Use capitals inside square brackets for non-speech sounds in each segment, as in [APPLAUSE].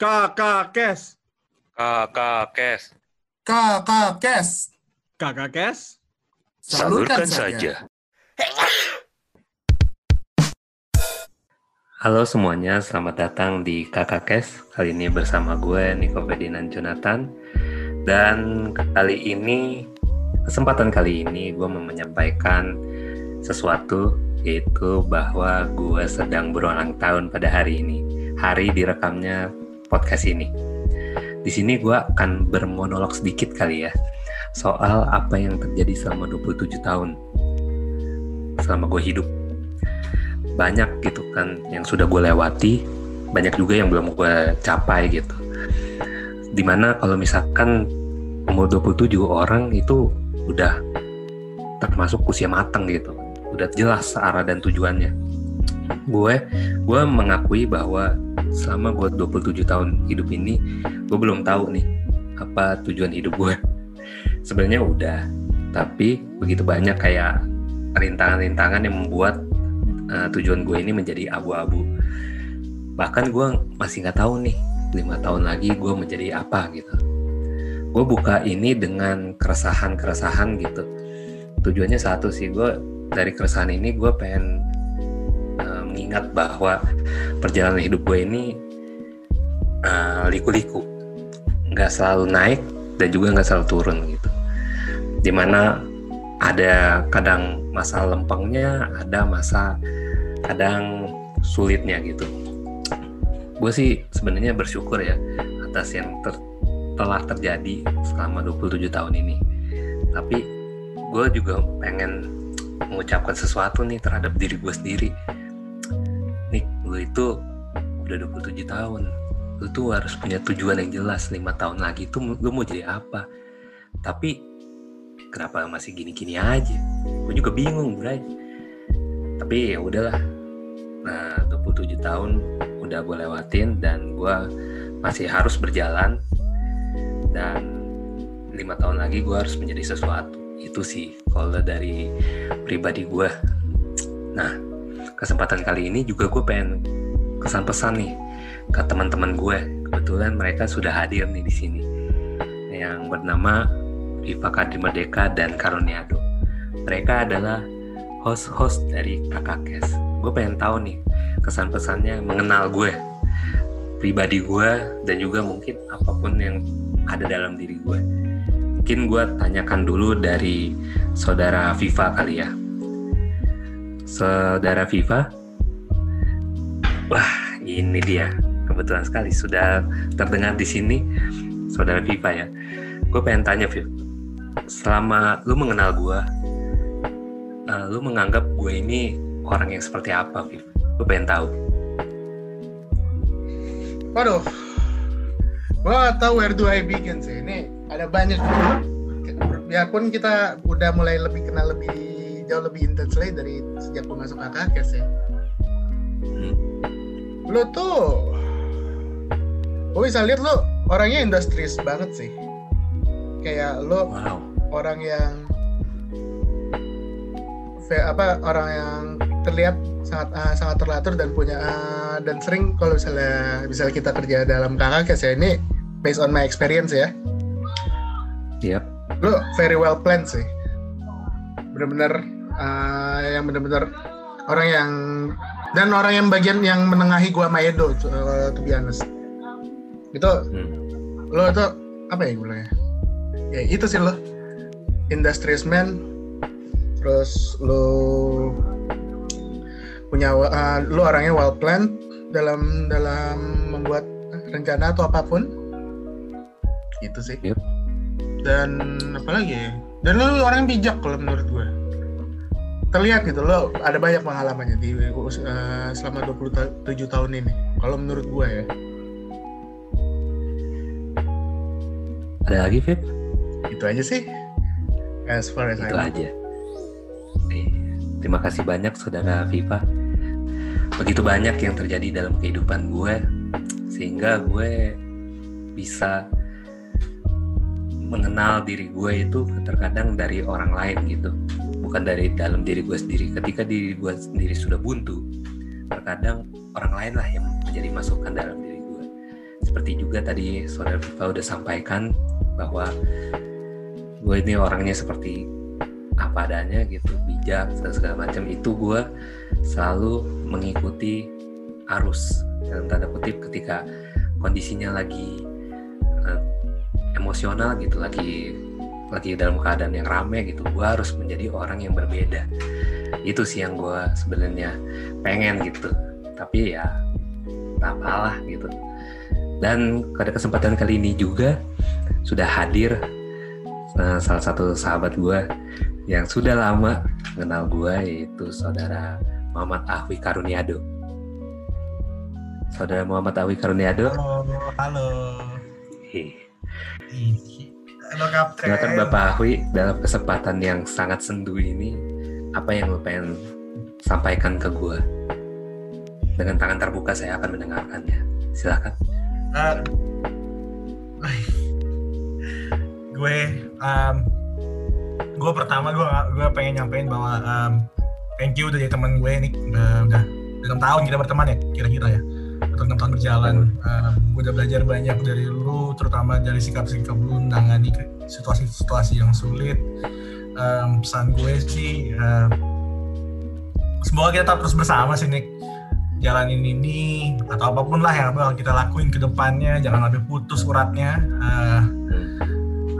Kakak Kes. Kakak Kes. Kakak Kes. Kakak Kes. Salurkan saja. Halo semuanya, selamat datang di Kakak Kes. Kali ini bersama gue Niko Ferdinand Jonathan. Dan kali ini, kesempatan kali ini gue mau menyampaikan sesuatu yaitu bahwa gue sedang berulang tahun pada hari ini. Hari direkamnya podcast ini. Di sini gue akan bermonolog sedikit kali ya soal apa yang terjadi selama 27 tahun selama gue hidup. Banyak gitu kan yang sudah gue lewati banyak juga yang belum gue capai gitu. Di mana kalau misalkan umur 27 orang itu udah termasuk usia matang gitu. Udah jelas arah dan tujuannya. Gue gue mengakui bahwa selama gue 27 tahun hidup ini gue belum tahu nih apa tujuan hidup gue [LAUGHS] sebenarnya udah tapi begitu banyak kayak rintangan-rintangan yang membuat uh, tujuan gue ini menjadi abu-abu. Bahkan gue masih nggak tahu nih lima tahun lagi gue menjadi apa gitu. Gue buka ini dengan keresahan-keresahan gitu. Tujuannya satu sih gue dari keresahan ini gue pengen mengingat bahwa perjalanan hidup gue ini uh, liku-liku. Nggak selalu naik dan juga nggak selalu turun gitu. Di mana ada kadang masa lempengnya ada masa kadang sulitnya gitu. Gue sih sebenarnya bersyukur ya atas yang ter telah terjadi selama 27 tahun ini. Tapi gue juga pengen mengucapkan sesuatu nih terhadap diri gue sendiri gue itu udah 27 tahun. Lu tuh harus punya tujuan yang jelas lima tahun lagi tuh lu mau jadi apa? Tapi kenapa masih gini-gini aja? Gue juga bingung bray. Tapi ya udahlah. Nah 27 tahun udah gue lewatin dan gue masih harus berjalan. Dan lima tahun lagi gue harus menjadi sesuatu. Itu sih kalau dari pribadi gue nah kesempatan kali ini juga gue pengen kesan pesan nih ke teman-teman gue kebetulan mereka sudah hadir nih di sini. Yang bernama Viva Kadri Merdeka dan Karuniado mereka adalah host-host dari Kakak Kes. Gue pengen tahu nih kesan pesannya mengenal gue pribadi gue dan juga mungkin apa pun yang ada dalam diri gue mungkin gue tanyakan dulu dari saudara Viva kali ya saudara Viva? Wah ini dia. Kebetulan sekali sudah terdengar di sini saudara Viva ya. Gue pengen tanya Viv. Selama lu mengenal gue uh, lu menganggap gue ini orang yang seperti apa Viv? Gue pengen tahu. Waduh, gue gak tahu where do I begin sih. Ini ada banyak. Biarpun kita udah mulai lebih kenal lebih jauh lebih intens lagi dari sejak gue masuk KKS ya. Hmm. Lu tuh, gue bisa lihat lu orangnya industris banget sih. Kayak lu wow orang yang apa orang yang terlihat sangat ah, sangat terlatur dan punya ah, dan sering kalau misalnya misalnya kita kerja dalam kakak ya ini based on my experience ya yep lu very well planned sih bener-bener ah, yang bener-bener orang yang dan orang yang bagian yang menengahi gua sama Edo uh, to be honest. Itu hmm. lo itu apa ya gue ya itu sih lo. Industrious man. Terus lo punya uh, lo orangnya well planned dalam dalam membuat rencana atau apa pun. Itu sih. Yep. dan apalagi ya? Dan lo orang yang bijak kalau menurut gue terlihat gitu lo ada banyak pengalamannya di uh, selama 27 tahun ini kalau menurut gue ya. Ada lagi Viv itu aja sih as far as I itu know. aja. Terima kasih banyak saudara Viva. Begitu banyak yang terjadi dalam kehidupan gue sehingga gue bisa mengenal diri gue itu terkadang dari orang lain gitu bukan dari dalam diri gue sendiri. Ketika diri gue sendiri sudah buntu terkadang orang lain lah yang menjadi masukan dalam diri gue seperti juga tadi saudara Viva udah sampaikan bahwa gue ini orangnya seperti apa adanya gitu bijak dan segala macam. Itu gue selalu mengikuti arus dalam tanda kutip ketika kondisinya lagi uh, emosional gitu lagi lagi dalam keadaan yang rame gitu gue harus menjadi orang yang berbeda. Itu sih yang gue sebenarnya pengen gitu. Tapi ya tak apalah gitu. Dan pada kesempatan kali ini juga sudah hadir uh, salah satu sahabat gue yang sudah lama kenal gue yaitu saudara Muhammad Ahwi Karuniado. Saudara Muhammad Ahwi Karuniado. Halo, halo. Halo Kapten. Silakan Bapak Ahwi dalam kesempatan yang sangat sendu ini apa yang lo pengen sampaikan ke gue dengan tangan terbuka saya akan mendengarkannya. Silakan. Eh, gue, um, gue pertama gue gue pengen nyampein bahwa um, thank you udah jadi teman gue nih udah udah enam tahun kita berteman ya kira-kira ya atau enam berjalan um, gue udah belajar banyak dari lu terutama dari sikap-sikap lu menangani situasi-situasi yang sulit. Um, pesan gue sih um, semoga kita tetap terus bersama sih Nick. Jalanin ini atau apa pun lah yang bakal kita lakuin ke depannya jangan sampai putus uratnya. Eh,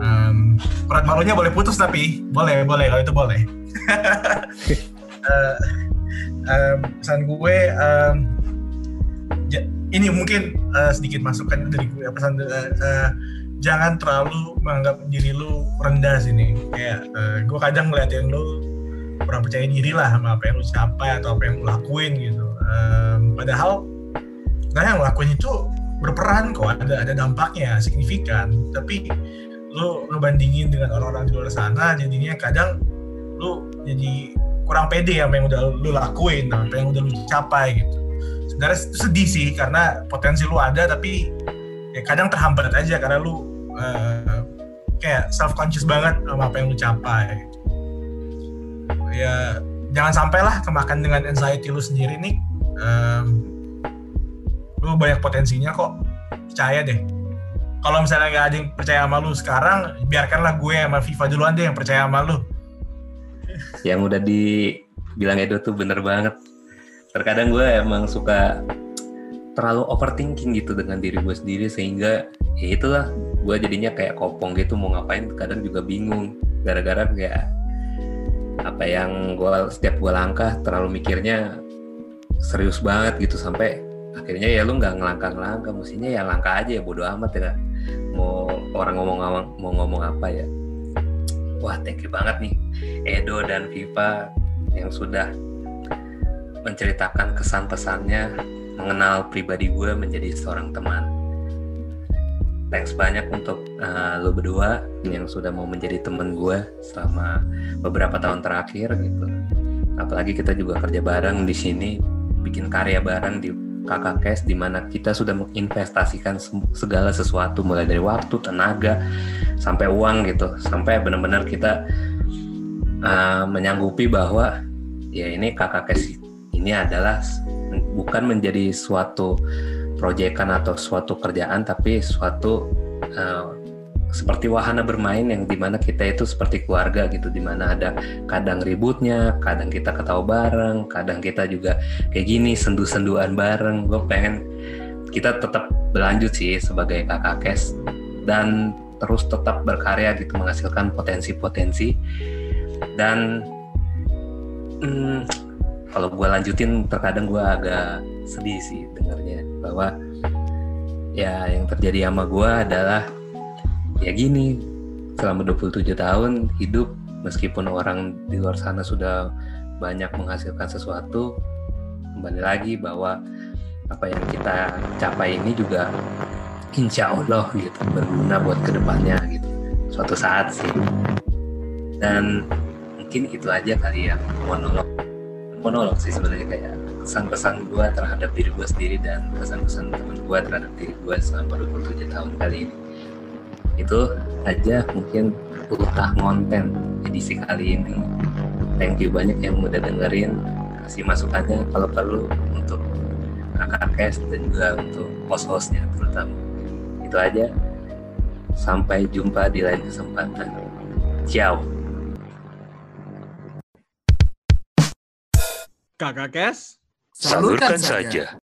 em, urat malunya boleh putus tapi boleh boleh. Kalau itu boleh. [LAUGHS] Eh, em, pesan gue ja- ini mungkin eh, sedikit masukan dari gue pesan eh, eh, jangan terlalu menganggap diri lu rendah sini kayak eh, gue kadang ngeliatin lu kurang percaya diri lah sama apa yang lu capai atau apa yang lu lakuin gitu. Em, padahal nah yang lakuin itu berperan kok ada ada dampaknya signifikan. Tapi lu lu bandingin dengan orang-orang di luar sana jadinya kadang lu jadi kurang pede sama yang udah lu lakuin apa yang udah lu capai gitu sebenarnya sedih sih karena potensi lu ada tapi ya kadang terhambat aja karena lu eh, kayak self conscious banget sama apa yang lu capai. Ya jangan sampailah kemakan dengan anxiety lu sendiri nih Em, lu banyak potensinya kok. Percaya deh. Kalau misalnya nggak ada yang percaya sama lu sekarang biarkanlah gue sama Viva duluan deh yang percaya sama lu. Yang udah dibilang Edo tuh bener banget terkadang gue emang suka terlalu overthinking gitu dengan diri gue sendiri sehingga ya itulah gue jadinya kayak kopong gitu mau ngapain kadang juga bingung. Gara-gara kayak apa yang gue setiap gue langkah terlalu mikirnya serius banget gitu sampai akhirnya ya lu nggak ngelangkah-ngelangkah mestinya ya langkah aja ya bodo amat ya. Mau orang ngomong mau ngomong apa ya. Wah thank you banget nih Edo dan Viva yang sudah menceritakan kesan pesannya mengenal pribadi gue menjadi seorang teman. Thanks banyak untuk uh, lo berdua yang sudah mau menjadi teman gue selama beberapa tahun terakhir gitu. Apalagi kita juga kerja bareng di sini bikin karya bareng di kakak cash di mana kita sudah menginvestasikan segala sesuatu mulai dari waktu tenaga sampai uang gitu. Sampai benar-benar kita uh, menyanggupi bahwa ya ini kakak cash ini adalah bukan menjadi suatu proyekan atau suatu kerjaan tapi suatu uh, seperti wahana bermain yang di mana kita itu seperti keluarga gitu di mana ada kadang ributnya kadang kita ketawa bareng kadang kita juga kayak gini sendu-senduan bareng. Gue pengen kita tetap berlanjut sih sebagai kakak kes dan terus tetap berkarya gitu menghasilkan potensi-potensi. Dan hmm, kalau gue lanjutin terkadang gue agak sedih sih dengarnya bahwa ya yang terjadi sama gue adalah ya gini selama 27 tahun hidup meskipun orang di luar sana sudah banyak menghasilkan sesuatu kembali lagi bahwa apa yang kita capai ini juga insya Allah gitu berguna buat ke depannya gitu suatu saat sih. Dan mungkin itu aja kali ya monolog monolog sih sebenarnya kayak pesan-pesan gue terhadap diri gue sendiri dan pesan-pesan teman gue terhadap diri gue selama 27 tahun kali ini itu aja mungkin ultah konten edisi kali ini thank you banyak yang udah dengerin kasih masukannya kalau perlu untuk kakak kes dan juga untuk host-hostnya terutama Itu aja. Sampai jumpa di lain kesempatan. Ciao. Kakak Kes? Salurkan saja.